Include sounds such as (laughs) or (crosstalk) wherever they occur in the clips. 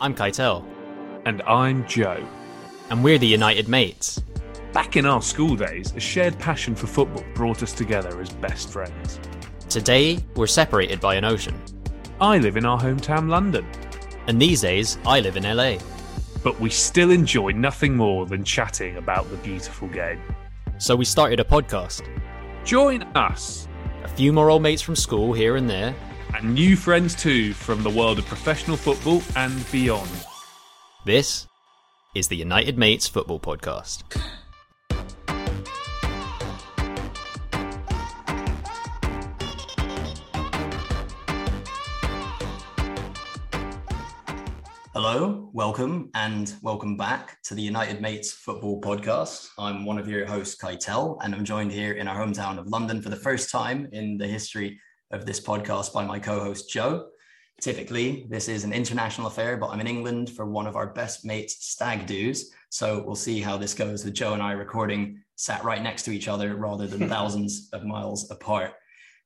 I'm Keitel. And I'm Joe. And we're the United Mates. Back in our school days, a shared passion for football brought us together as best friends. Today, we're separated by an ocean. I live in our hometown, London. And these days, I live in LA. But we still enjoy nothing more than chatting about the beautiful game. So we started a podcast. Join us. A few more old mates from school here and there. And new friends too from the world of professional football and beyond. This is the United Mates Football Podcast. Hello, welcome, and welcome back to the United Mates Football Podcast. I'm one of your hosts, Kaitel, and I'm joined here in our hometown of London for the first time in the history of this podcast by my co host, Joe. Typically, this is an international affair, but I'm in England for one of our best mates' stag do's. So we'll see how this goes with Joe and I recording sat right next to each other rather than (laughs) thousands of miles apart.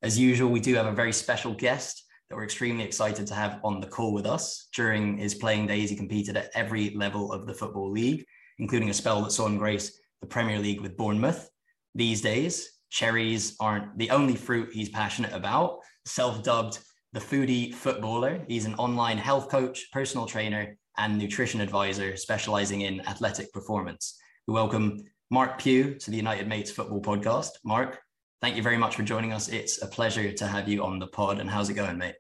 As usual, we do have a very special guest that we're extremely excited to have on the call with us. During his playing days, he competed at every level of the Football League, including a spell that saw him grace the Premier League with Bournemouth. These days, cherries aren't the only fruit he's passionate about. Self dubbed the foodie footballer, he's an online health coach, personal trainer, and nutrition advisor specializing in athletic performance. We welcome Mark Pugh to the United Mates Football Podcast. Mark, thank you very much for joining us. It's a pleasure to have you on the pod. And how's it going, mate?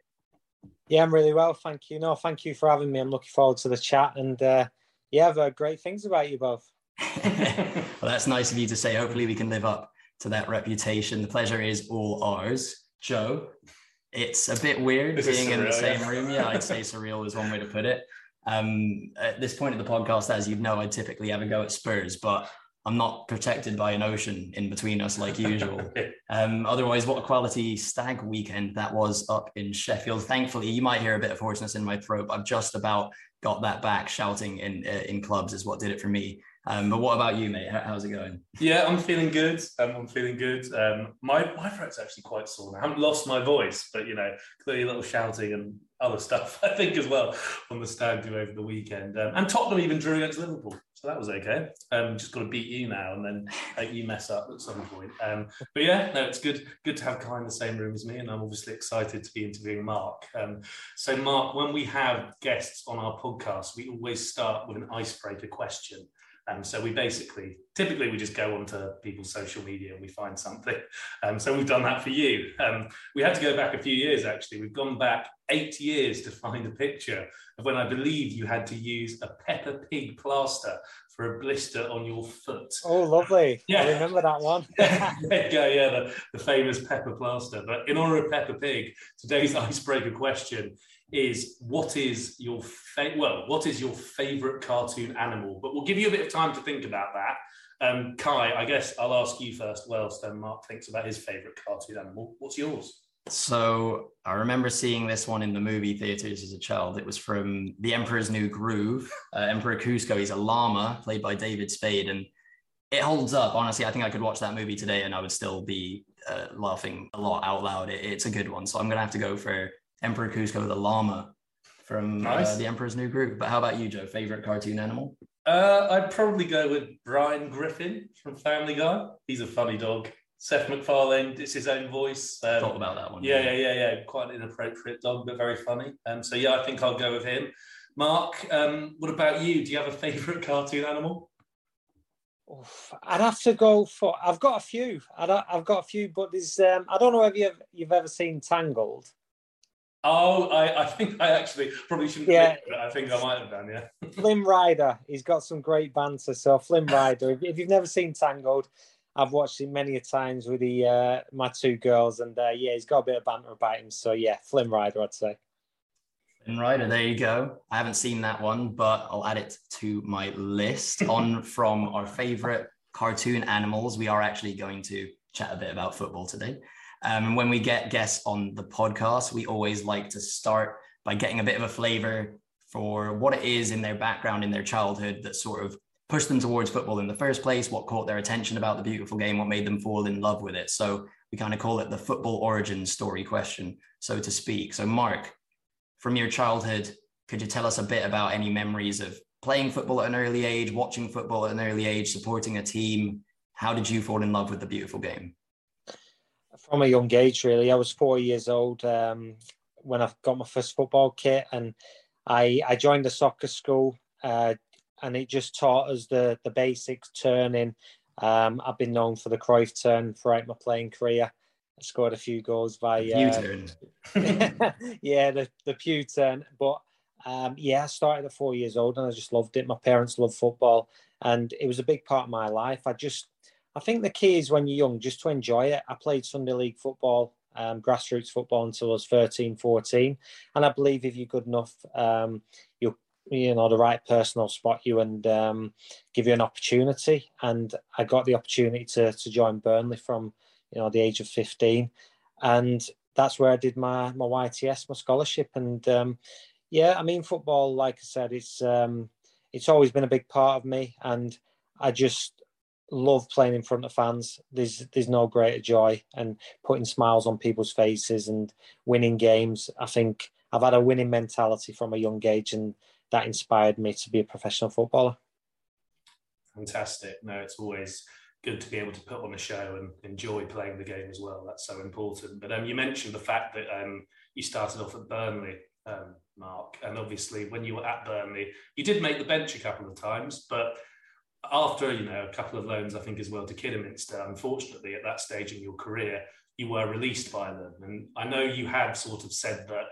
Yeah, I'm really well. Thank you. No, thank you for having me. I'm looking forward to the chat. And uh, yeah, I've heard great things about you both. (laughs) well, that's nice of you to say. Hopefully, we can live up to that reputation. The pleasure is all ours. Joe, it's a bit weird this being surreal, in the same yeah. room. Yeah, I'd say (laughs) surreal is one way to put it. Um, at this point of the podcast, as you'd know, I typically have a go at Spurs, but I'm not protected by an ocean in between us like usual. (laughs) um, otherwise, what a quality stag weekend that was up in Sheffield. Thankfully, you might hear a bit of hoarseness in my throat. But I've just about got that back. Shouting in uh, in clubs is what did it for me. Um, but what about you, mate? How, how's it going? Yeah, I'm feeling good. Um, I'm feeling good. Um, my my throat's actually quite sore. I haven't lost my voice, but you know, clearly a little shouting and other stuff. (laughs) I think as well on the stag do over the weekend. Um, and Tottenham even drew against Liverpool, so that was okay. Um, just got to beat you now, and then uh, you mess up at some point. Um, but yeah, no, it's good. Good to have Kai in the same room as me, and I'm obviously excited to be interviewing Mark. So, Mark, when we have guests on our podcast, we always start with an icebreaker question. Um, so we basically, typically, we just go onto people's social media and we find something. (laughs) Um, so we've done that for you. Um, we had to go back a few years, actually. We've gone back eight years to find a picture of when I believe you had to use a Peppa Pig plaster for a blister on your foot. Oh, lovely. Yeah. (laughs) I remember that one. (laughs) there you go, yeah, the, the famous Peppa plaster. But in honor of Peppa Pig, today's icebreaker question is what is your fa- well what is your favorite cartoon animal but we'll give you a bit of time to think about that um, kai i guess i'll ask you first whilst um, mark thinks about his favorite cartoon animal what's yours So I remember seeing this one in the movie theaters as a child. It was from The Emperor's New Groove. Uh, Emperor Kuzco. He's a llama played by David Spade, and it holds up. Honestly, I think I could watch that movie today and I would still be uh, laughing a lot out loud. It, it's a good one. So I'm gonna have to go for Emperor Kuzco the llama from Nice. uh, The Emperor's New Groove. But how about you, Joe? Favorite cartoon animal? uh, i'd probably go with brian griffin from family guy he's a funny dog seth macfarlane it's his own voice um, Thought about that one. Yeah, yeah, yeah, yeah. Quite an inappropriate dog, but very funny. Um, so yeah, I think I'll go with him. Mark, um, what about you? Do you have a favourite (laughs) cartoon animal? Oof, I'd have to go for. I've got a few. I'd, I've got a few, but there's. Um, I don't know if you've you've ever seen Tangled. Oh, I, I think I actually probably shouldn't. Yeah. think, but I think I might have done. Yeah. (laughs) Flim Rider. He's got some great banter. So Flim Rider. if, if you've never seen Tangled, I've watched it many a times with the uh, my two girls, and uh, yeah, he's got a bit of banter about him. So yeah, Flim Rider, I'd say. Flynn Rider, there you go. I haven't seen that one, but I'll add it to my list. On (laughs) from our favorite cartoon animals, we are actually going to chat a bit about football today. Um, and when we get guests on the podcast, we always like to start by getting a bit of a flavor for what it is in their background, in their childhood that sort of pushed them towards football in the first place, what caught their attention about the beautiful game, what made them fall in love with it. So we kind of call it the football origin story question, so to speak. So, Mark, from your childhood, could you tell us a bit about any memories of playing football at an early age, watching football at an early age, supporting a team? How did you fall in love with the beautiful game? From a young age, really. I was four years old um, when I got my first football kit, and I, I joined a soccer school, uh, and it just taught us the the basics, turning. Um, I've been known for the Cruyff turn throughout my playing career. I scored a few goals by uh, (laughs) yeah, the the Pugh turn. But um, yeah, I started at four years old and I just loved it. My parents loved football and it was a big part of my life. I just, I think the key is when you're young, just to enjoy it. I played Sunday League football, um, grassroots football until I was 13, 14. And I believe if you're good enough, um, you'll, you know, the right person will spot you and um, give you an opportunity. And I got the opportunity to, to join Burnley from, you know, the age of 15. And that's where I did my, my YTS, my scholarship. And, um, yeah, I mean, football, like I said, it's um, it's always been a big part of me, and I just love playing in front of fans. There's there's no greater joy, and putting smiles on people's faces and winning games. I think I've had a winning mentality from a young age, and that inspired me to be a professional footballer. Fantastic. No, it's always good to be able to put on a show and enjoy playing the game as well. That's so important. But um, you mentioned the fact that um, you started off at Burnley um, Mark. And obviously, when you were at Burnley, you did make the bench a couple of times, but after you know a couple of loans, I think as well to Kidderminster, unfortunately, at that stage in your career, you were released by them. And I know you had sort of said that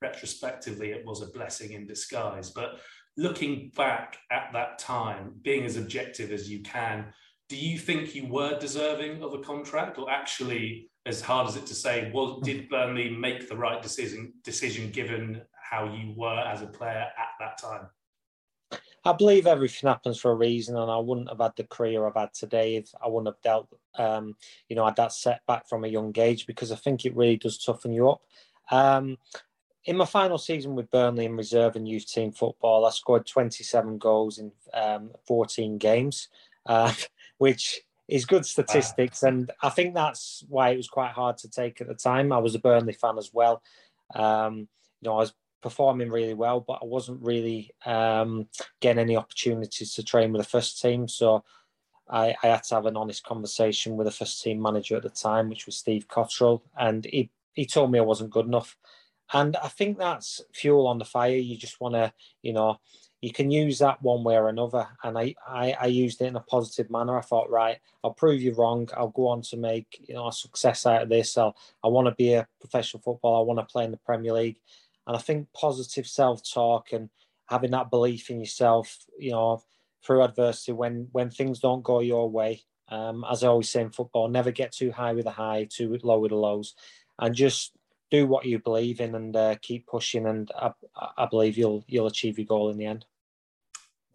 retrospectively it was a blessing in disguise, but looking back at that time, being as objective as you can, do you think you were deserving of a contract, or actually as hard as it to say, well, hmm. did Burnley make the right decision decision given how you were as a player at that time? I believe everything happens for a reason, and I wouldn't have had the career I've had today if I wouldn't have dealt, um, you know, had that setback from a young age because I think it really does toughen you up. Um, in my final season with Burnley in reserve and youth team football, I scored 27 goals in um, 14 games, uh, (laughs) which is good statistics, wow. and I think that's why it was quite hard to take at the time. I was a Burnley fan as well. Um, you know, I was performing really well, but I wasn't really um, getting any opportunities to train with the first team. So I, I, had to have an honest conversation with the first team manager at the time, which was Steve Cotterill, and he he told me I wasn't good enough. And I think that's fuel on the fire. You just want to, you know, you can use that one way or another. And I, I, I, used it in a positive manner. I thought, right, I'll prove you wrong. I'll go on to make you know a success out of this. I'll, I want to be a professional footballer. I want to play in the Premier League. And I think positive self-talk and having that belief in yourself, you know, through adversity when when things don't go your way. Um, as I always say in football, never get too high with the high, too low with the lows, and just do what you believe in and uh, keep pushing. And I, I believe you'll you'll achieve your goal in the end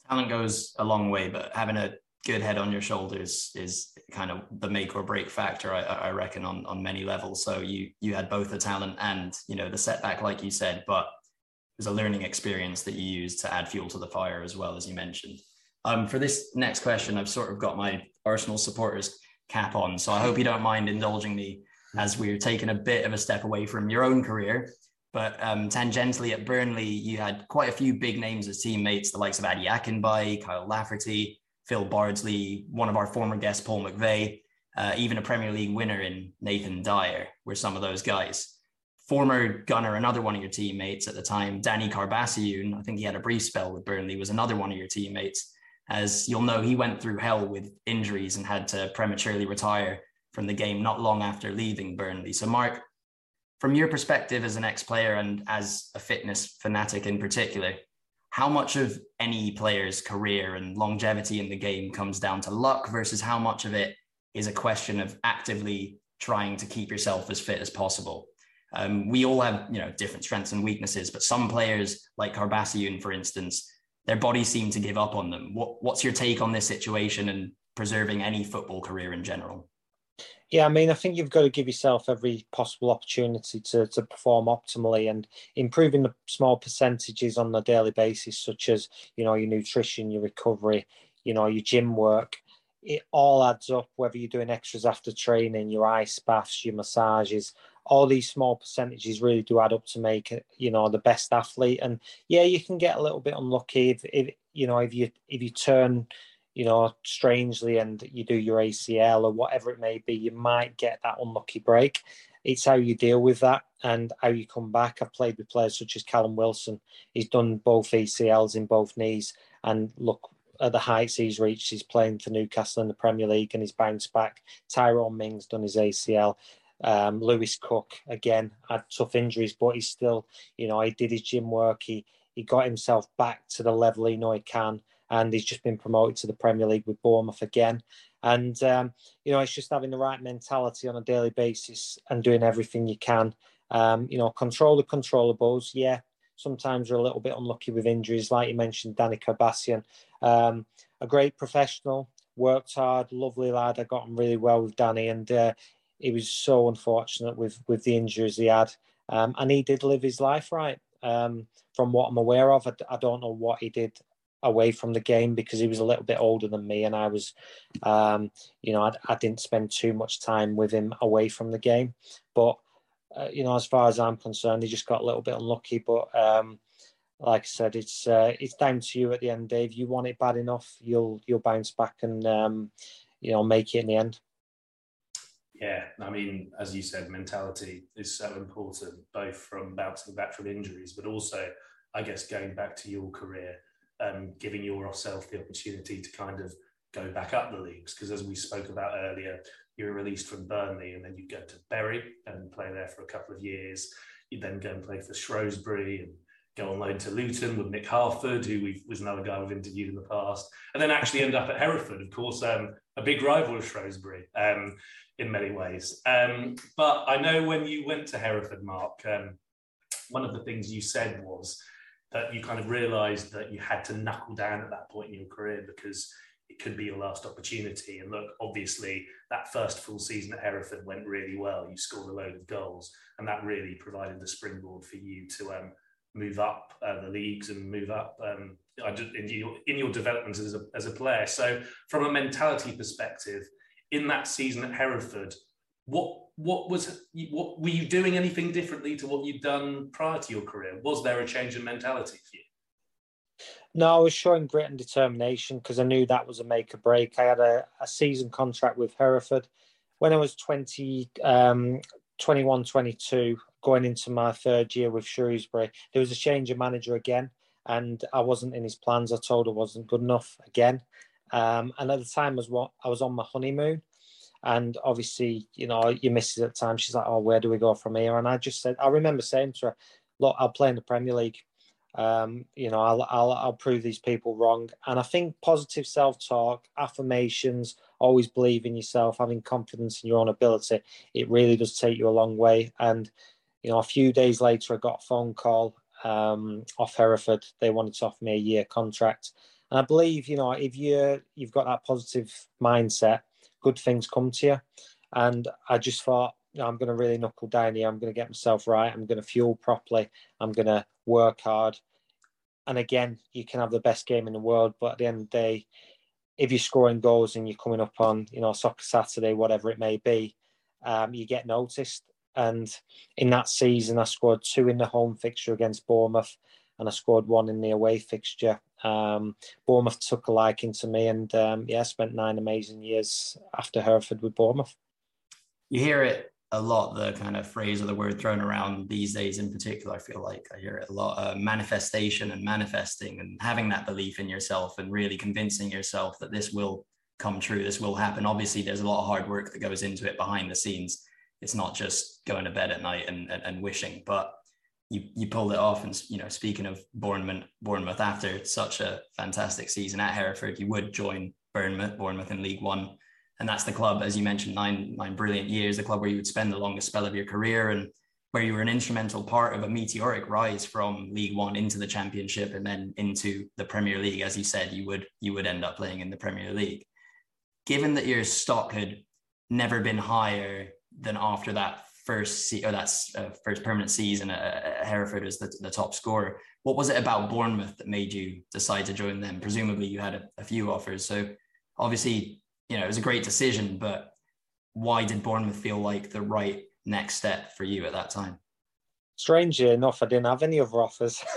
talent goes a long way, but having a good head on your shoulders is kind of the make or break factor, I, I reckon, on on many levels. So you you had both the talent and you know the setback, like you said, but it was a learning experience that you used to add fuel to the fire as well as you mentioned. Um, for this next question, I've sort of got my Arsenal supporters cap on, so I hope you don't mind indulging me as we're taking a bit of a step away from your own career but um, tangentially at Burnley, you had quite a few big names as teammates, the likes of Ade Akinbiyi, Kyle Lafferty, Phil Bardsley, one of our former guests, Paul McVeigh, uh, even a Premier League winner in Nathan Dyer were some of those guys. Former Gunner, another one of your teammates at the time, Danny Karbassiyoon, I think he had a brief spell with Burnley, was another one of your teammates. As you'll know, he went through hell with injuries and had to prematurely retire from the game not long after leaving Burnley. So, Mark, from your perspective as an ex-player and as a fitness fanatic in particular, how much of any player's career and longevity in the game comes down to luck versus how much of it is a question of actively trying to keep yourself as fit as possible? Um, we all have, you know, different strengths and weaknesses, but some players, like Karbassiyoon, for instance, their bodies seem to give up on them. What, what's your take on this situation and preserving any football career in general? Yeah, I mean, I think you've got to give yourself every possible opportunity to, to perform optimally and improving the small percentages on a daily basis, such as, you know, your nutrition, your recovery, you know, your gym work. It all adds up, whether you're doing extras after training, your ice baths, your massages, all these small percentages really do add up to make you know, the best athlete. And yeah, you can get a little bit unlucky if, if you know, if you if you turn, you know, strangely and you do your ACL or whatever it may be, you might get that unlucky break. It's how you deal with that and how you come back. I've played with players such as Callum Wilson. He's done both ACLs in both knees, and look at the heights he's reached. He's playing for Newcastle in the Premier League and he's bounced back. Tyrone Mings done his ACL. Um, Lewis Cook again had tough injuries, but he's still, you know, he did his gym work. He he got himself back to the level he know he can, and he's just been promoted to the Premier League with Bournemouth again. And um, you know, it's just having the right mentality on a daily basis and doing everything you can. Um, you know, control the controllables. Yeah, sometimes we're a little bit unlucky with injuries, like you mentioned, Danny Karbassiyoon, um, a great professional, worked hard, lovely lad. I got on really well with Danny, and uh, he was so unfortunate with with the injuries he had, um, and he did live his life right. Um, from what I'm aware of, I, I, don't know what he did away from the game because he was a little bit older than me, and I was, um, you know, I, I, didn't spend too much time with him away from the game. But uh, you know, as far as I'm concerned, he just got a little bit unlucky. But um, like I said, it's uh, it's down to you at the end, Dave. You want it bad enough, you'll you'll bounce back and um, you know make it in the end. Yeah, I mean, as you said, mentality is so important, both from bouncing back from injuries, but also, I guess, going back to your career, um, giving yourself the opportunity to kind of go back up the leagues. Because as we spoke about earlier, you were released from Burnley and then you go to Bury and play there for a couple of years. You then go and play for Shrewsbury and go on loan to Luton with Mick Harford, who was another guy we've interviewed in the past, and then actually end up at Hereford, of course, um, a big rival of Shrewsbury um, in many ways. Um, but I know when you went to Hereford, Mark, um, one of the things you said was that you kind of realised that you had to knuckle down at that point in your career because it could be your last opportunity. And look, obviously, that first full season at Hereford went really well. You scored a load of goals, and that really provided the springboard for you to um, move up uh, the leagues and move up um, in, your, in your development as a, as a player. So, from a mentality perspective, in that season at Hereford, what what was what were you doing anything differently to what you'd done prior to your career? Was there a change in mentality for you? No, I was showing grit and determination because I knew that was a make or break. I had a, a season contract with Hereford when I was 20, um, 21, 22, going into my third year with Shrewsbury. There was a change of manager again, and I wasn't in his plans. I told I wasn't good enough again. Um, and at the time, was what I was on my honeymoon. And obviously, you know, you miss it at times. She's like, "Oh, where do we go from here?" And I just said, I remember saying to her, "Look, I'll play in the Premier League. Um, you know, I'll, I'll, I'll prove these people wrong. And I think positive self talk, affirmations, always believe in yourself, having confidence in your own ability, it really does take you a long way. And, you know, a few days later, I got a phone call um, off Hereford. They wanted to offer me a year contract. And I believe, you know, if you you've got that positive mindset, good things come to you. And I just thought, I'm going to really knuckle down here. I'm going to get myself right. I'm going to fuel properly. I'm going to work hard. And again, you can have the best game in the world, but at the end of the day, if you're scoring goals and you're coming up on, you know, soccer Saturday, whatever it may be, um, you get noticed. And in that season, I scored two in the home fixture against Bournemouth, and I scored one in the away fixture. Um, Bournemouth took a liking to me, and um, yeah, spent nine amazing years after Hereford with Bournemouth. You hear it a lot the kind of phrase or the word thrown around these days in particular i feel like. I hear it a lot uh, manifestation and manifesting and having that belief in yourself and really convincing yourself that this will come true this will happen. Obviously there's a lot of hard work that goes into it behind the scenes. It's not just going to bed at night and, and, and wishing but you you pulled it off and you know speaking of bournemouth bournemouth after such a fantastic season at hereford you would join bournemouth bournemouth in league one and that's the club, as you mentioned, nine nine brilliant years, the club where you would spend the longest spell of your career and where you were an instrumental part of a meteoric rise from League One into the Championship and then into the Premier League. As you said, you would you would end up playing in the Premier League. Given that your stock had never been higher than after that first se- or that uh, first permanent season at, Hereford as the, the top scorer, what was it about Bournemouth that made you decide to join them? Presumably, you had a, a few offers. So obviously you know, it was a great decision, but why did Bournemouth feel like the right next step for you at that time? Strangely enough, I didn't have any other offers. (laughs)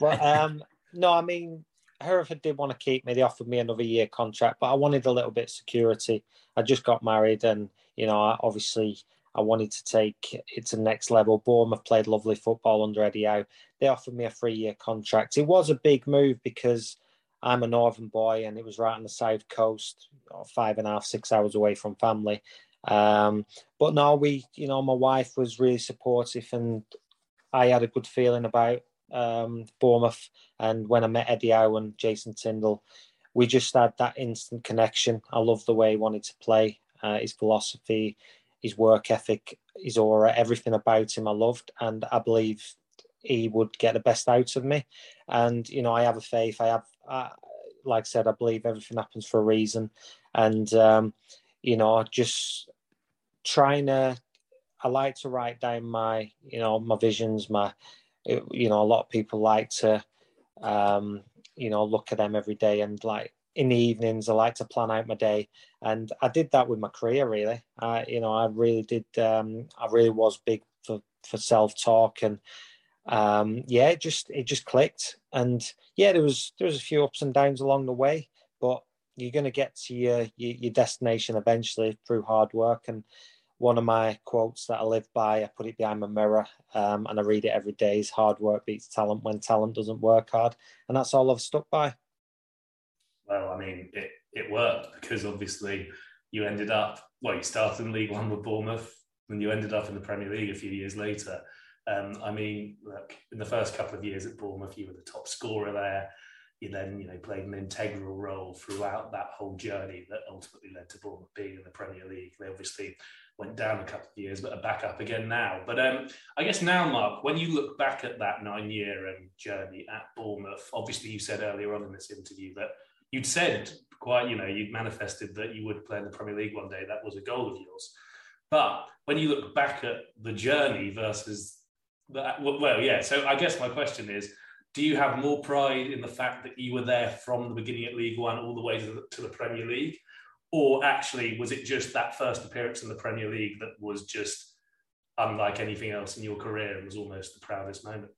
but um, no, I mean, Hereford did want to keep me. They offered me another year contract, but I wanted a little bit of security. I just got married, and you know, obviously, I wanted to take it to the next level. Bournemouth played lovely football under Eddie Howe. They offered me a three-year contract. It was a big move because I'm a northern boy, and it was right on the south coast, five and a half, six hours away from family. Um, but no, we, you know, my wife was really supportive, and I had a good feeling about um, Bournemouth. And when I met Eddie Howe and Jason Tindall, we just had that instant connection. I loved the way he wanted to play, uh, his philosophy, his work ethic, his aura, everything about him I loved. And I believe he would get the best out of me. And, you know, I have a faith. I have, uh, like I said, I believe everything happens for a reason. And, um, you know, just trying to, I like to write down my, you know, my visions, my, you know, a lot of people like to, um, you know, look at them every day and like in the evenings, I like to plan out my day. And I did that with my career, really. I, you know, I really did, um, I really was big for, for self talk and, um, yeah, it just, it just clicked. And yeah, there was, there was a few ups and downs along the way, but you're going to get to your, your, your destination eventually through hard work. And, one of my quotes that I live by. I put it behind my mirror um, and I read it every day is hard work beats talent when talent doesn't work hard. And that's all I've stuck by. Well, I mean, it, it worked because obviously you ended up, well, you started in League One with Bournemouth and you ended up in the Premier League a few years later. Um, I mean, look, in the first couple of years at Bournemouth, you were the top scorer there you then you know played an integral role throughout that whole journey that ultimately led to Bournemouth being in the Premier League. They obviously went down a couple of years, but are back up again now. But um, I guess now, Mark, when you look back at that nine-year um, journey at Bournemouth, obviously you said earlier on in this interview that you'd said quite, you know, you'd manifested that you would play in the Premier League one day. That was a goal of yours. But when you look back at the journey versus that, well, yeah. So I guess my question is do you have more pride in the fact that you were there from the beginning at League One all the way to the, to the Premier League? Or actually, was it just that first appearance in the Premier League that was just unlike anything else in your career and was almost the proudest moment?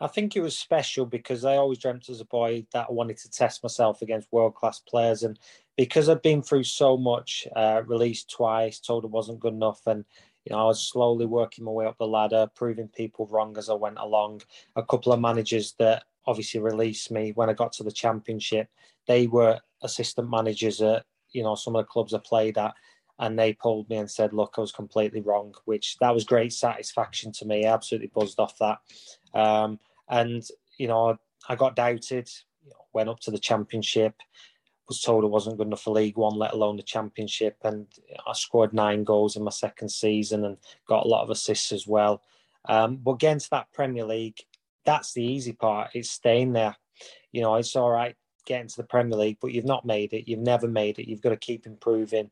I think it was special because I always dreamt as a boy that I wanted to test myself against world class players. And because I'd been through so much, uh, released twice, told it wasn't good enough, and you know, I was slowly working my way up the ladder, proving people wrong as I went along. A couple of managers that obviously released me when I got to the championship, they were assistant managers at, you know, some of the clubs I played at. And they pulled me and said, look, I was completely wrong, which that was great satisfaction to me. I absolutely buzzed off that. Um, and, you know, I got doubted, went up to the championship was told I wasn't good enough for League One, let alone the Championship. And I scored nine goals in my second season and got a lot of assists as well. Um, but getting to that Premier League, that's the easy part. It's staying there. You know, it's all right getting to the Premier League, but you've not made it. You've never made it. You've got to keep improving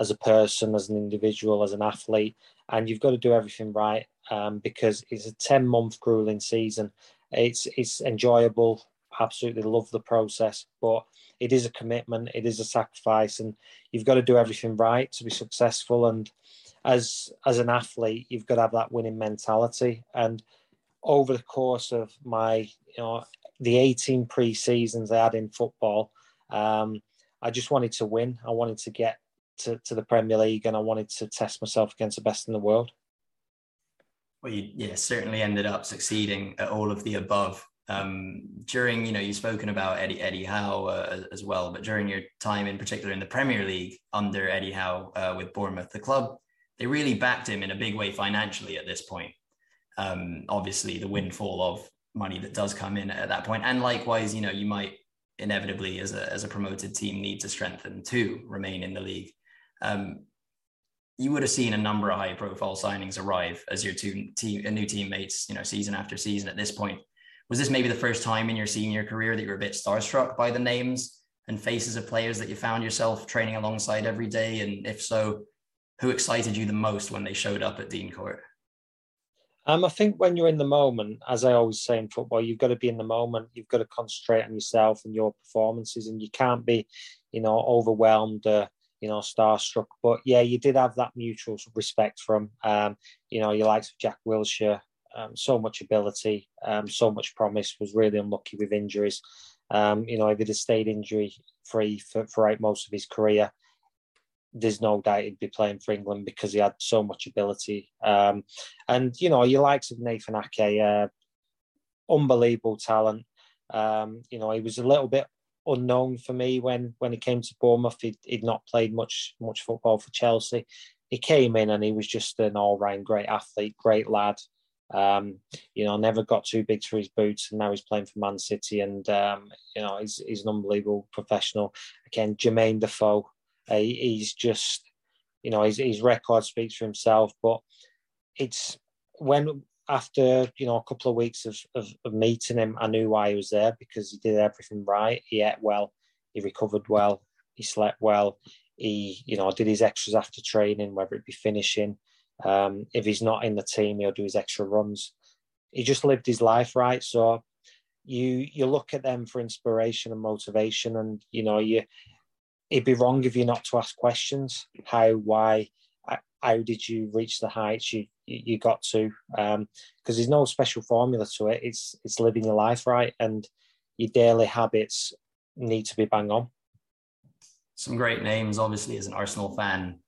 as a person, as an individual, as an athlete, and you've got to do everything right um, because it's a ten month grueling season. It's it's enjoyable. Absolutely love the process, but it is a commitment, it is a sacrifice, and you've got to do everything right to be successful. And as as an athlete, you've got to have that winning mentality. And over the course of my, you know, the 18 pre-seasons I had in football, um, I just wanted to win. I wanted to get to, to the Premier League, and I wanted to test myself against the best in the world. Well, you yeah, certainly ended up succeeding at all of the above um, during you know you've spoken about Eddie Eddie Howe uh, as well, but during your time in particular in the Premier League under Eddie Howe uh, with Bournemouth, the club they really backed him in a big way financially at this point. Um, obviously, the windfall of money that does come in at that point, and likewise, you know you might inevitably as a as a promoted team need to strengthen to remain in the league. Um, you would have seen a number of high profile signings arrive as your two team, new teammates, you know, season after season at this point was this maybe the first time in your senior career that you were a bit starstruck by the names and faces of players that you found yourself training alongside every day? And if so, who excited you the most when they showed up at Dean Court? Um, I think when you're in the moment, as I always say in football, you've got to be in the moment. You've got to concentrate on yourself and your performances, and you can't be, you know, overwhelmed. Uh, you know, starstruck. But yeah, you did have that mutual respect from, um, you know, your likes of Jack Wilshere, um, so much ability, um, so much promise, was really unlucky with injuries. Um, you know, if he'd have stayed injury free for, throughout most of his career, there's no doubt he'd be playing for England because he had so much ability. Um, and, you know, your likes of Nathan Ake, uh, unbelievable talent. Um, you know, he was a little bit unknown for me when when he came to Bournemouth. He'd, he'd not played much much football for Chelsea. He came in and he was just an all round great athlete, great lad. Um, you know, never got too big for his boots, and now he's playing for Man City, and um, you know, he's he's an unbelievable professional. Again, Jermaine Defoe, uh, he's just, you know, his his record speaks for himself. But it's when after you know a couple of weeks of, of, of, meeting him, I knew why he was there because he did everything right. He ate well, he recovered well, he slept well. He you know did his extras after training, whether it be finishing. Um, if he's not in the team, he'll do his extra runs. He just lived his life right. So you you look at them for inspiration and motivation, and you know you it'd be wrong of you not to ask questions. How, why, how did you reach the heights you you got to? Because um, there's no special formula to it. It's it's living your life right, and your daily habits need to be bang on. Some great names, obviously, as an Arsenal fan.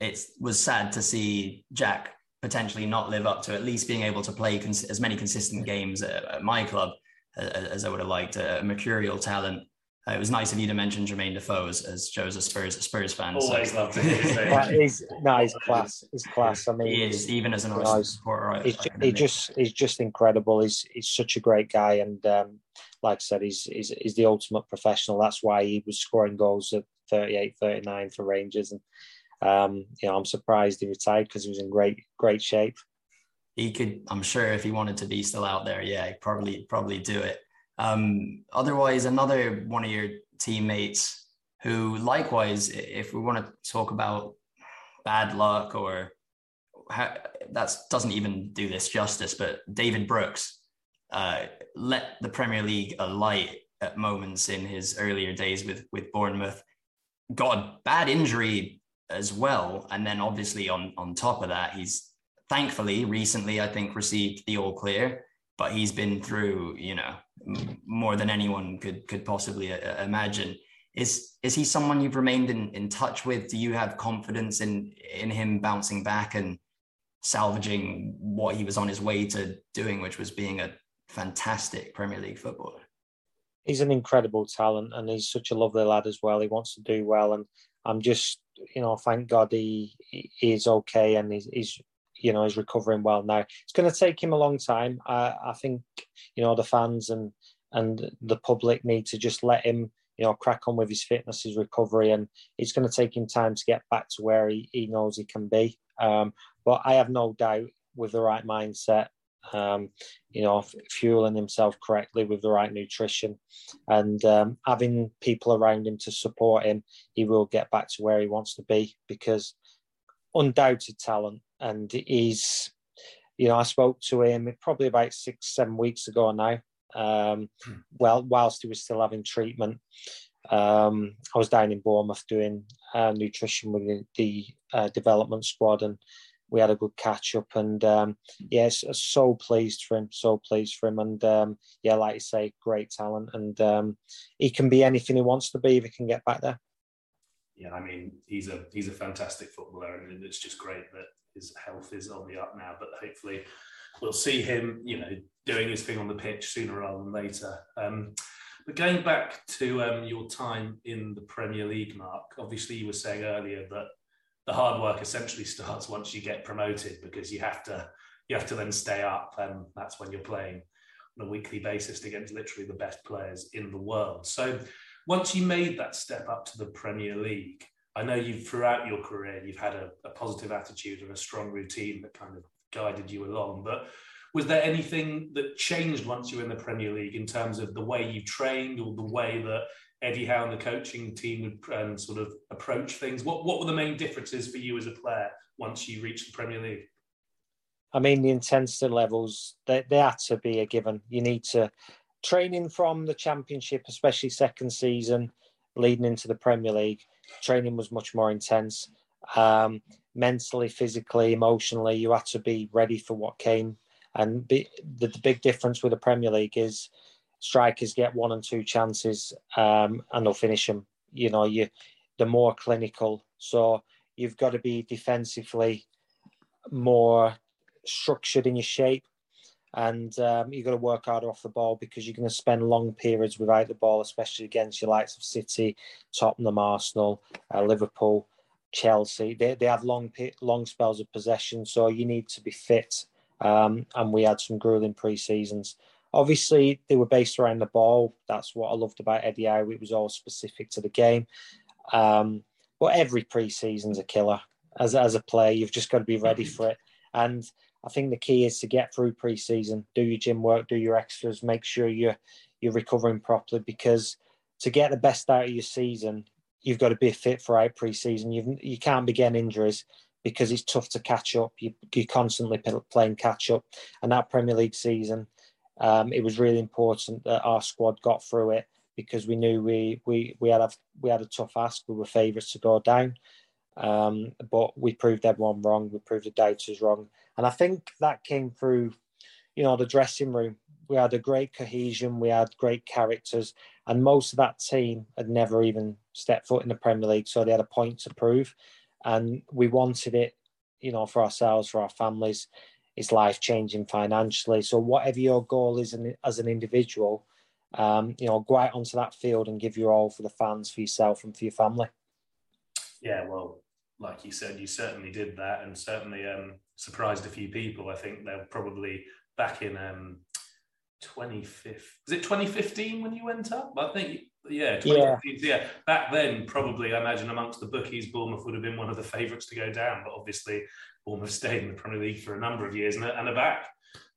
It was sad to see Jack potentially not live up to at least being able to play cons- as many consistent games at, at my club uh, as I would have liked. A mercurial talent uh, it was nice of you to mention Jermaine Defoe as, as Joe's a Spurs a Spurs fan. Always so. loved it. he's, no, he's class. He's class. I mean, he is even as an Arsenal supporter. He's, he just he's just incredible. He's he's such a great guy, and um, like I said, he's, he's he's the ultimate professional. That's why he was scoring goals at 38, 39 for Rangers, and um, you know I'm surprised he retired because he was in great great shape. He could, I'm sure, if he wanted to be still out there, yeah, probably probably do it. Um, otherwise, another one of your teammates who, likewise, if we want to talk about bad luck or that doesn't even do this justice, but David Brooks uh, let the Premier League alight at moments in his earlier days with with Bournemouth. Got a bad injury as well, and then obviously on on top of that, he's thankfully recently I think received the all clear but he's been through you know more than anyone could could possibly uh, uh, imagine. Is is he someone you've remained in, in touch with? Do you have confidence in in him bouncing back and salvaging what he was on his way to doing which was being a fantastic premier league footballer? He's an incredible talent and he's such a lovely lad as well. He wants to do well and i'm just you know thank god he, he is okay and he's, he's you know he's recovering well now. It's going to take him a long time. I, I think you know the fans and and the public need to just let him you know crack on with his fitness, his recovery, and it's going to take him time to get back to where he, he knows he can be. Um, but I have no doubt with the right mindset, um, you know, f- fueling himself correctly with the right nutrition and um, having people around him to support him, he will get back to where he wants to be because undoubted talent and he's, you know, I spoke to him probably about six, seven weeks ago now. Um, hmm. well, whilst he was still having treatment, um, I was down in Bournemouth doing uh, nutrition with the, the uh, development squad, and we had a good catch up. And um, yes, so pleased for him, so pleased for him. And um, yeah, like you say, great talent, and um, he can be anything he wants to be if he can get back there. Yeah, I mean, he's a he's a fantastic footballer, and it's just great that his health is on the up now, but hopefully we'll see him, you know, doing his thing on the pitch sooner rather than later. Um, but going back to um, your time in the Premier League, Mark, obviously you were saying earlier that the hard work essentially (laughs) starts once you get promoted because you have to you have to then stay up, and that's when you're playing on a weekly basis against literally the best players in the world. So once you made that step up to the Premier League, I know you've throughout your career you've had a, a positive attitude and a strong routine that kind of guided you along. But was there anything that changed once you were in the Premier League in terms of the way you trained or the way that Eddie Howe and the coaching team would um, sort of approach things? What what were the main differences for you as a player once you reached the Premier League? I mean, the intensity levels they, they had to be a given. You need to training from the Championship, especially second season, leading into the Premier League training was much more intense. Um, mentally, physically, emotionally, you had to be ready for what came. And be, the, the, big difference with the Premier League is strikers get one and two chances um, and they'll finish them. You know, you the more clinical. So you've got to be defensively more structured in your shape and um, you've got to work harder off the ball because you're going to spend long periods without the ball, especially against your likes of City, Tottenham, Arsenal, uh, Liverpool, Chelsea. They, they have long long spells of possession, so you need to be fit. Um, and we had some grueling pre seasons. Obviously, they were based around the ball. That's what I loved about Eddie Howe. It was all specific to the game. Um, but every pre season's a killer. As, as a player, you've just got to be ready for it. And I think the key is to get through pre-season, do your gym work, do your extras, make sure you're you're recovering properly because to get the best out of your season, you've got to be fit for out pre-season. You you can't be getting injuries because it's tough to catch up. You, you're constantly playing catch up, and that Premier League season, um, it was really important that our squad got through it because we knew we we we had a we had a tough ask. We were favourites to go down, um, but we proved everyone wrong. We proved the doubters wrong, and I think that came through, you know, the dressing room. We had a great cohesion, we had great characters, and most of that team had never even stepped foot in the Premier League, so they had a point to prove. And we wanted it, you know, for ourselves, for our families. It's life changing financially. So whatever your goal is as an individual, um, you know, go out onto that field and give your all for the fans, for yourself, and for your family. Yeah, well, like you said, you certainly did that, and certainly um, surprised a few people. I think they're probably back in um, 25th. Was it 2015 when you went up? I think yeah, yeah, yeah. Back then, probably I imagine amongst the bookies, Bournemouth would have been one of the favourites to go down. But obviously, Bournemouth stayed in the Premier League for a number of years and, and are back,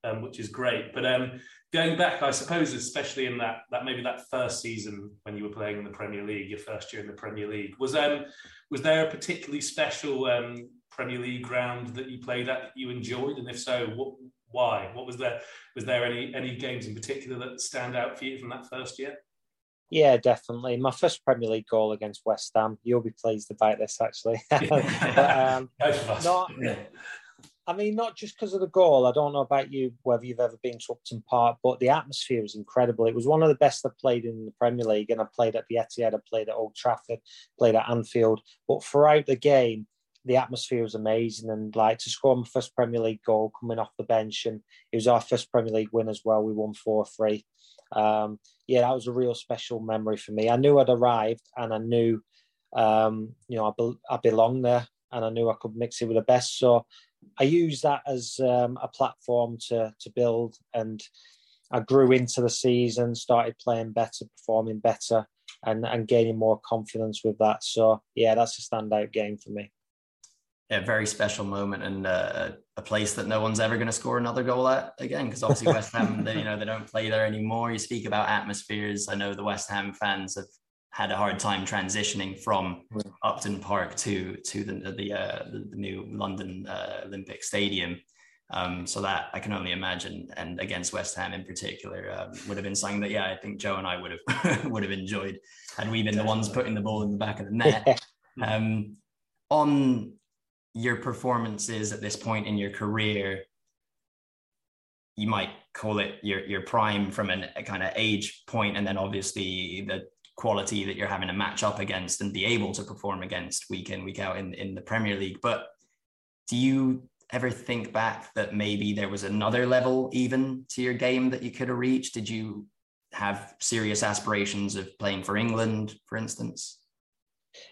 um, which is great. But um, going back, I suppose, especially in that that maybe that first season when you were playing in the Premier League, your first year in the Premier League, was um was there a particularly special um, Premier League ground that you played at that you enjoyed, and if so, what why? What was there? Was there any any games in particular that stand out for you from that first year? Yeah, definitely. My first Premier League goal against West Ham. You'll be pleased about this, actually. (laughs) (laughs) but, um, not, yeah. I mean, not just because of the goal. I don't know about you, whether you've ever been to Upton Park, but the atmosphere was incredible. It was one of the best I've played in the Premier League, and I played at the Etihad, I played at Old Trafford, played at Anfield. But throughout the game, the atmosphere was amazing, and like to score my first Premier League goal coming off the bench, and it was our first Premier League win as well. We won four three. Um, yeah, that was a real special memory for me. I knew I'd arrived, and I knew, um, you know, I, be- I belonged there, and I knew I could mix it with the best. So I use that as um, a platform to to build, and I grew into the season, started playing better, performing better, and and gaining more confidence with that. So yeah, that's a standout game for me. Yeah, very special moment and uh, a place that no one's ever going to score another goal at again because obviously West Ham, they, you know, they don't play there anymore. You speak about atmospheres. I know the West Ham fans have had a hard time transitioning from Upton Park to to the the, uh, the, new London uh, Olympic Stadium. Um, so that I can only imagine, and against West Ham in particular, um, would have been something that yeah, I think Joe and I would have (laughs) would have enjoyed had we been the ones putting the ball in the back of the net. (laughs) um, on your performances at this point in your career, you might call it your your prime from an, a kind of age point, and then obviously the quality that you're having to match up against and be able to perform against week in week out in, in the premier league. But do you ever think back that maybe there was another level even to your game that you could have reached? Did you have serious aspirations of playing for england for instance?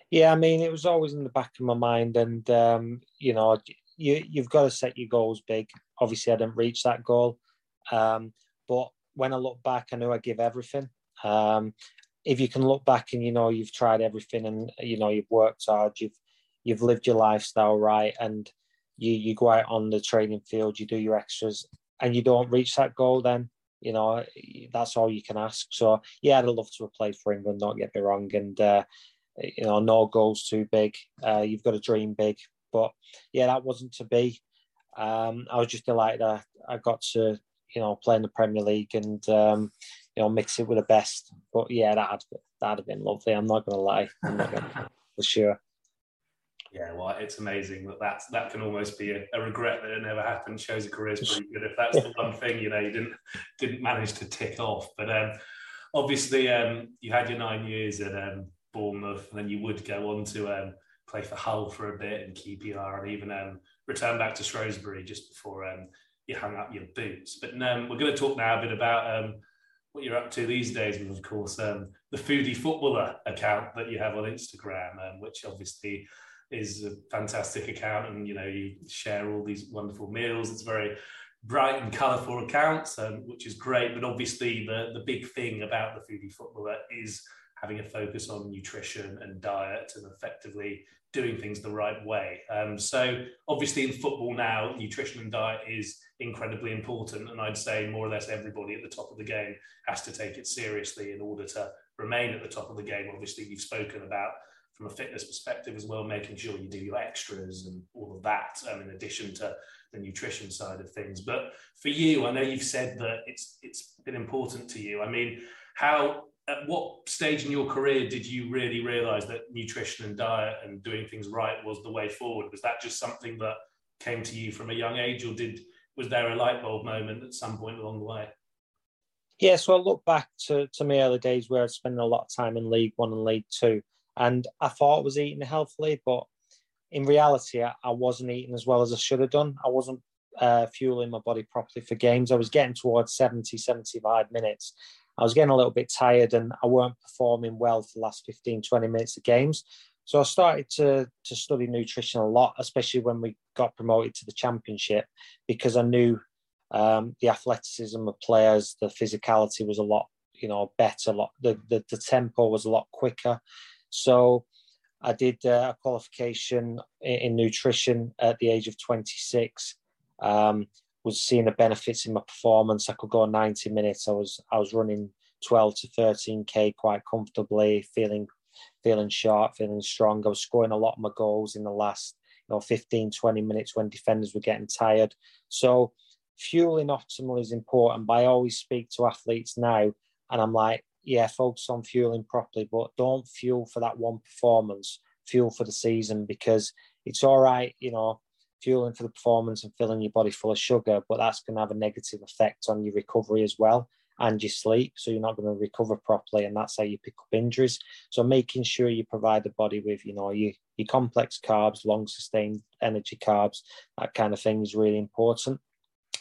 Yeah i mean it was always in the back of my mind and um, you know you, you've got to set your goals big. Obviously i didn't reach that goal um, but when i look back i knew i give everything. Um, if you can look back and you know you've tried everything and you know you've worked hard, you've you've lived your lifestyle right, and you you go out on the training field, you do your extras, and you don't reach that goal, then you know that's all you can ask. So yeah, I'd love to have played for England. Not get me wrong, and uh, you know no goals too big. Uh, you've got to dream big, but yeah, that wasn't to be. Um, I was just delighted I, I got to you know play in the Premier League and um, you know, mix it with the best. But yeah, that'd that'd have been lovely. I'm not gonna lie. Not gonna... for sure. Yeah, well, it's amazing that that's, that can almost be a, a regret that it never happened. Shows a career's pretty good if that's the one thing you know you didn't didn't manage to tick off. But um, obviously, um, you had your nine years at um, Bournemouth, and then you would go on to um, play for Hull for a bit and QPR, and even um, return back to Shrewsbury just before um, you hung up your boots. But we're going to talk now a bit about what you're up to these days, with of course um, the foodie footballer account that you have on Instagram, um, which obviously is a fantastic account, and you know you share all these wonderful meals. It's very bright and colourful accounts, um, which is great. But obviously, the the big thing about the foodie footballer is having a focus on nutrition and diet and effectively doing things the right way. Um, so obviously in football now, nutrition and diet is incredibly important. And I'd say more or less everybody at the top of the game has to take it seriously in order to remain at the top of the game. Obviously, you've spoken about from a fitness perspective as well, making sure you do your extras and all of that, um, in addition to the nutrition side of things. But for you, I know you've said that it's it's been important to you. I mean, how at what stage in your career did you really realize that nutrition and diet and doing things right was the way forward? Was that just something that came to you from a young age, or did was there a light bulb moment at some point along the way? Yeah, so I look back to, to my early days where I spent a lot of time in League One and League Two, and I thought I was eating healthily, but in reality, I, I wasn't eating as well as I should have done. I wasn't uh, fueling my body properly for games. I was getting towards 70, 75 minutes, I was getting a little bit tired and I weren't performing well for the last 15, 20 minutes of games. So I started to, to study nutrition a lot, especially when we got promoted to the championship, because I knew um, the athleticism of players, the physicality was a lot, you know, better. A lot, the, the, the tempo was a lot quicker. So I did uh, a qualification in, in, nutrition at the age of 26. Um, was seeing the benefits in my performance. I could go 90 minutes. I was I was running 12 to 13k quite comfortably, feeling feeling sharp, feeling strong. I was scoring a lot of my goals in the last you know 15 20 minutes when defenders were getting tired. So fueling optimal is important. But I always speak to athletes now, and I'm like, yeah, focus on fueling properly, but don't fuel for that one performance. Fuel for the season because it's all right, you know fueling for the performance and filling your body full of sugar, but that's going to have a negative effect on your recovery as well and your sleep. So you're not going to recover properly, and that's how you pick up injuries. So making sure you provide the body with, you know, your, your complex carbs, long sustained energy carbs, that kind of thing is really important.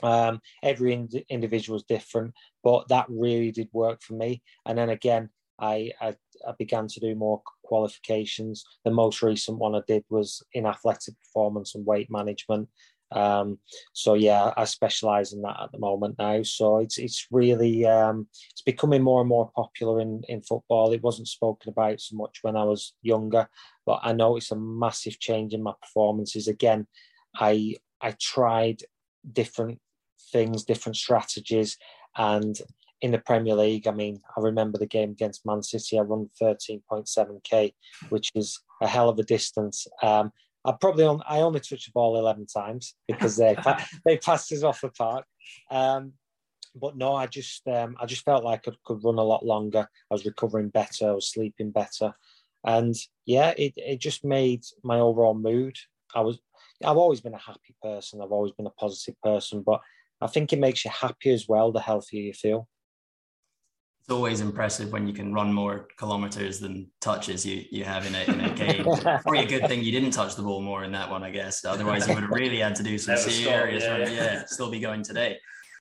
Um, every ind- individual is different, but that really did work for me. And then again, I, I, I began to do more qualifications. The most recent one I did was in athletic performance and weight management. Um, so yeah, I specialize in that at the moment now. So it's it's really um, it's becoming more and more popular in in football. It wasn't spoken about so much when I was younger, but I noticed a massive change in my performances. Again, I I tried different things, different strategies, and in the Premier League, I mean, I remember the game against Man City. I run 13.7k, which is a hell of a distance. Um, I probably on, I only touched the ball 11 times because they (laughs) they passed us off the park. Um, but no, I just um, I just felt like I could run a lot longer. I was recovering better. I was sleeping better, and yeah, it it just made my overall mood. I was I've always been a happy person. I've always been a positive person, but I think it makes you happy as well. The healthier you feel it's always impressive when you can run more kilometers than touches you you have in a, in a (laughs) game. Probably a good thing you didn't touch the ball more in that one, I guess. Otherwise, you would have really had to do some Never serious stop, yeah, yeah. yeah, still be going today.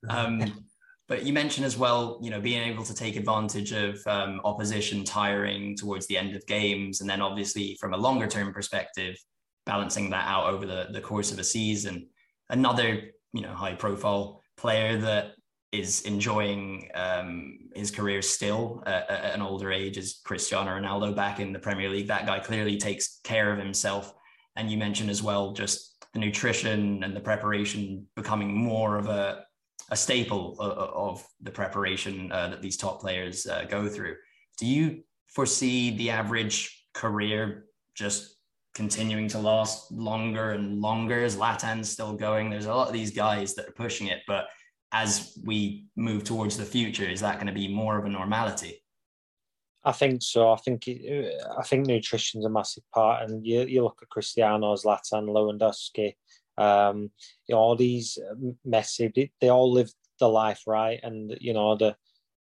Um, but you mentioned as well, you know, being able to take advantage of um, opposition tiring towards the end of games, and then obviously from a longer term perspective, balancing that out over the, the course of a season. Another, you know, high profile player that is enjoying um, his career still at, an older age as Cristiano Ronaldo back in the Premier League. That guy clearly takes care of himself. And you mentioned as well just the nutrition and the preparation becoming more of a, a staple of, of the preparation uh, that these top players uh, go through. Do you foresee the average career just continuing to last longer and longer? Is Zlatan's still going? There's a lot of these guys that are pushing it, but as we move towards the future, is that going to be more of a normality? I think so. I think it, I think nutrition's a massive part, and you you look at Cristiano, Zlatan, Lewandowski, um, you know, all these Messi, they, they all live the life right, and you know the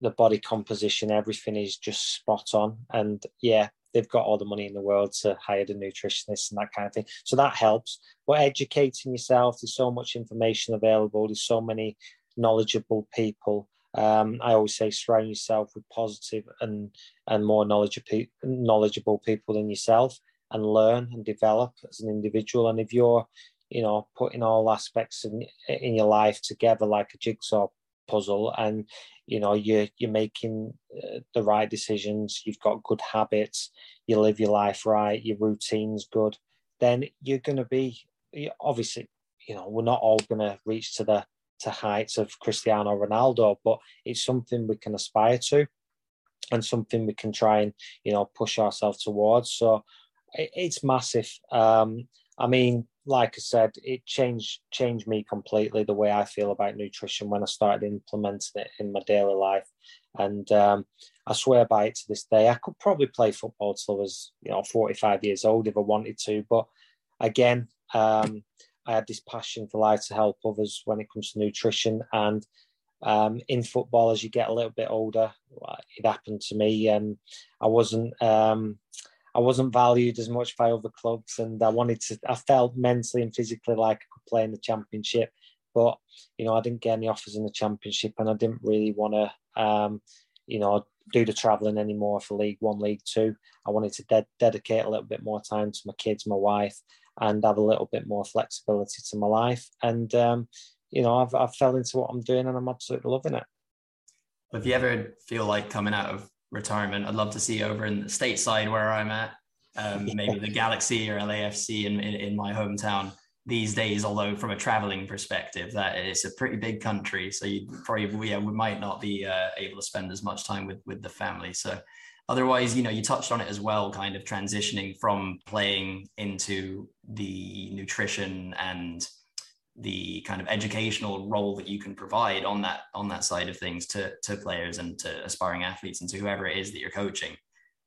the body composition, everything is just spot on. And yeah, they've got all the money in the world to hire the nutritionist and that kind of thing. So that helps. But educating yourself, there's so much information available. There's so many knowledgeable people. Um, I always say surround yourself with positive and and more knowledgeable knowledgeable people than yourself, and learn and develop as an individual. And if you're, you know, putting all aspects in in your life together like a jigsaw puzzle, and you know you're you're making uh, the right decisions, you've got good habits, you live your life right, your routine's good, then you're going to be obviously, you know, we're not all going to reach to the to heights of Cristiano Ronaldo, but it's something we can aspire to and something we can try and, you know, push ourselves towards. So it's massive. Um, I mean, like I said, it changed changed me completely the way I feel about nutrition when I started implementing it in my daily life. And um, I swear by it to this day. I could probably play football till I was, you know, 45 years old if I wanted to. But again, um, I had this passion for life to help others when it comes to nutrition. And um, in football, as you get a little bit older, it happened to me. and I wasn't um, I wasn't valued as much by other clubs, and I wanted to. I felt mentally and physically like I could play in the championship, but you know I didn't get any offers in the championship, and I didn't really want to, um, you know, do the travelling anymore for League One, League Two. I wanted to de- dedicate a little bit more time to my kids, my wife, and have a little bit more flexibility to my life. And um, you know, I've I've fell into what I'm doing, and I'm absolutely loving it. If you ever feel like coming out of retirement, I'd love to see you over in the stateside where I'm at, um, (laughs) maybe the Galaxy or LAFC in, in, in my hometown these days. Although from a traveling perspective, that it's a pretty big country, so you probably yeah we might not be uh, able to spend as much time with with the family. So otherwise, you know, you touched on it as well, kind of transitioning from playing into the nutrition and the kind of educational role that you can provide on that on that side of things to to players and to aspiring athletes and to whoever it is that you're coaching.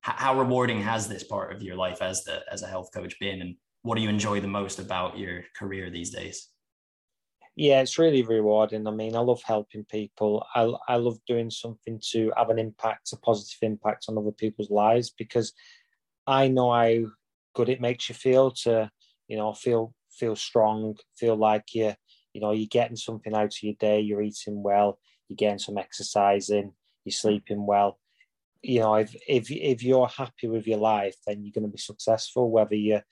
How rewarding has this part of your life as the as a health coach been? And what do you enjoy the most about your career these days yeah it's really rewarding i mean i love helping people i, I love doing something to have an impact a positive impact on other people's lives because i know how good it makes you feel to you know feel feel strong, feel like you you know you're getting something out of your day, you're eating well, you're getting some exercising, you're sleeping well. You know, if if if you're happy with your life, then you're going to be successful. Whether you're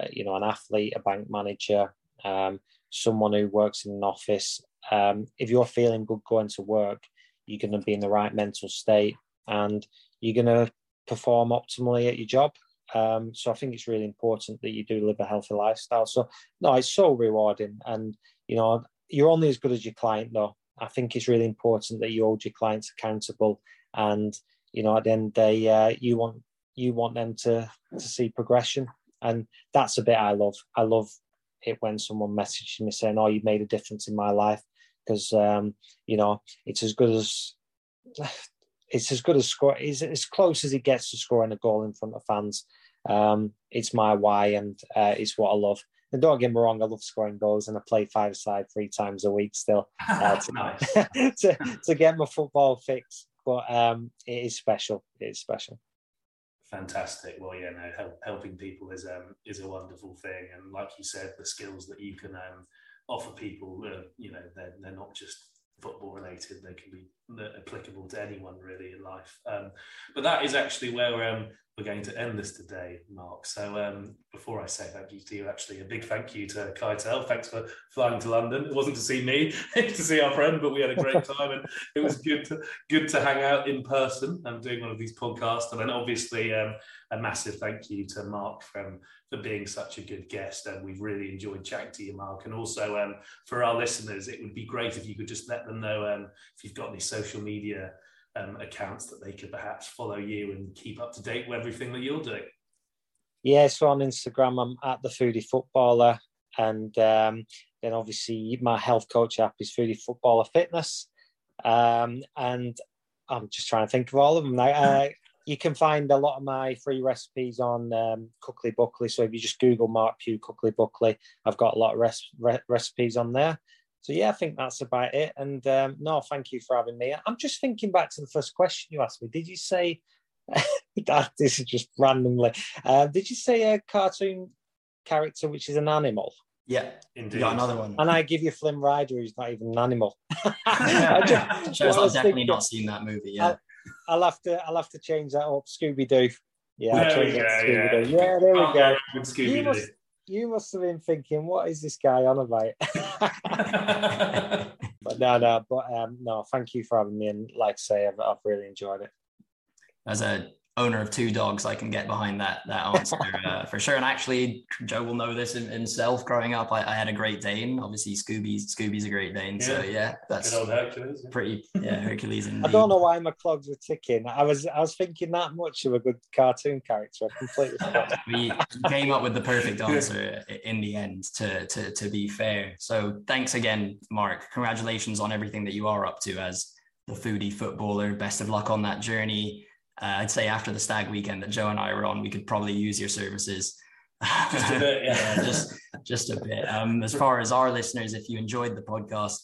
uh, you know an athlete, a bank manager, um, someone who works in an office, um, if you're feeling good going to work, you're going to be in the right mental state, and you're going to perform optimally at your job. Um, so I think it's really important that you do live a healthy lifestyle. So no, it's so rewarding, and you know you're only as good as your client, though. I think it's really important that you hold your clients accountable, and you know at the end of the day, uh, you want you want them to to see progression, and that's a bit I love. I love it when someone messages me saying, "Oh, you made a difference in my life," because um, you know it's as good as (sighs) it's as good as score. It's as close as it gets to scoring a goal in front of fans. Um, it's my why and uh, it's what I love. And don't get me wrong, I love scoring goals and I play five side three times a week still (laughs) uh, to, (laughs) to, to, get my football fix. But um, it is special. It is special. Fantastic. Well, yeah, no, help, helping people is um, is a wonderful thing, and like you said, the skills that you can um, offer people, uh, you know, they're, they're not just football related; they can be applicable to anyone really in life. Um, but that is actually where um, we're going to end this today, Mark. So um, before I say thank you to you, actually, a big thank you to Keitel. Thanks for flying to London. It wasn't to see me, (laughs) to see our friend, but we had a great (laughs) time, and it was good to good to hang out in person and doing one of these podcasts. And then obviously um, a massive thank you to Mark from for being such a good guest, and we've really enjoyed chatting to you, Mark. And also um, for our listeners, it would be great if you could just let them know um, if you've got any social media um, accounts that they could perhaps follow you and keep up to date with everything that you're doing? Yeah, so on Instagram, I'm at the Foodie Footballer, and um, then obviously my health coach app is Foodie Footballer Fitness, um, and I'm just trying to think of all of them now. Uh, (laughs) you can find a lot of my free recipes on um, Cookly Buckley. So if you just Google Mark Pugh Cookly Buckley, I've got a lot of res- re- recipes on there. So yeah, I think that's about it. And um, no, thank you for having me. I'm just thinking back to the first question you asked me. Did you say (laughs) this is just randomly? Uh, did you say a cartoon character which is an animal? Yeah, Indeed. you got another one. And I give you Flynn Rider, who's not even an animal. Shows (laughs) well, (laughs) I I've definitely thinking- not seen that movie. Yeah, I'll have to I'll have to change that up. Scooby Doo. Yeah, There we go. Yeah, Scooby-Doo. yeah, there we Can't go. wrong with Scooby-Doo. You must, have been thinking, what is this guy on about? (laughs) but no, no, but um, no, thank you for having me. And like I say, I've, I've really enjoyed it. as a owner of two dogs, I can get behind that that answer (laughs) uh, for sure. And actually, Joe will know this in, himself. Growing up, I, I had a Great Dane. Obviously, Scooby's Scooby's a Great Dane. So Yeah. yeah, that's Hercules. yeah. pretty yeah Hercules. (laughs) I don't know why my clogs were ticking. I was I was thinking that much of a good cartoon character. I completely forgot. (laughs) we came up with the perfect answer in the end to, to to be fair so thanks again mark congratulations on everything that you are up to as the foodie footballer best of luck on that journey uh, i'd say after the stag weekend that joe and i were on we could probably use your services Just a bit, yeah. (laughs) just just a bit um, as far as our listeners if you enjoyed the podcast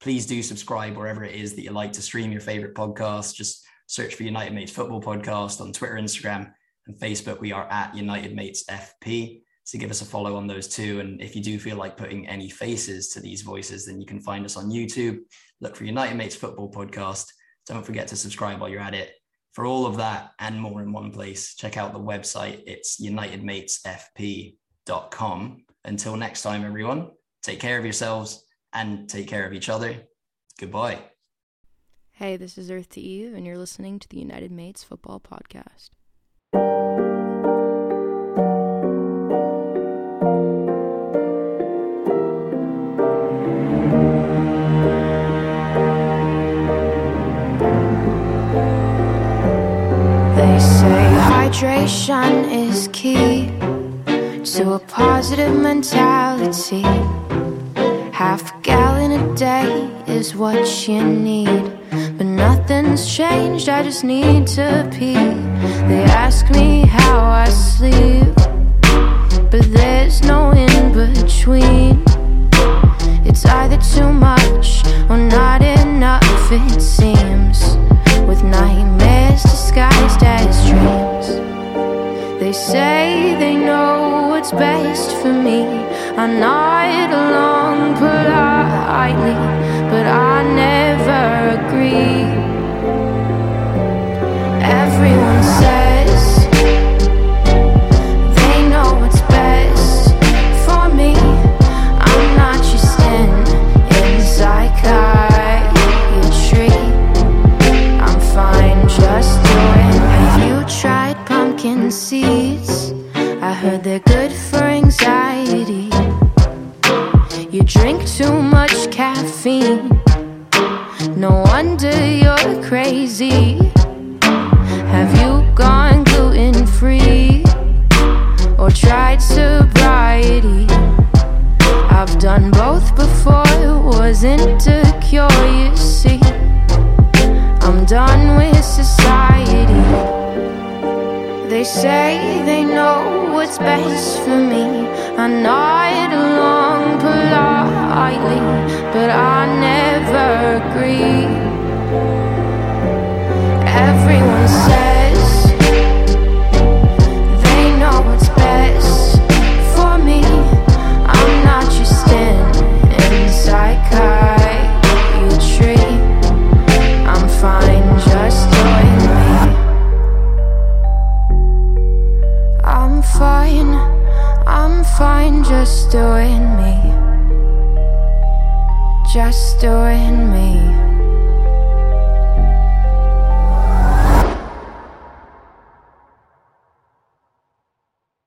please do subscribe wherever it is that you like to stream your favorite podcast just search for united mates football podcast on twitter instagram and Facebook, we are at United Mates FP. So give us a follow on those two. And if you do feel like putting any faces to these voices, then you can find us on YouTube. Look for United Mates Football Podcast. Don't forget to subscribe while you're at it. For all of that and more in one place, check out the website. It's unitedmatesfp.com. Until next time, everyone, take care of yourselves and take care of each other. Goodbye. Hey, this is Earth to Eve, and you're listening to the United Mates Football Podcast. Hydration is key to a positive mentality. Half a gallon a day is what you need. But nothing's changed, I just need to pee. They ask me how I sleep, but there's no in between. It's either too much or not enough, it seems. With nightmares disguised as dreams. They say they know what's best for me. I nod along politely, but I never agree. Everyone says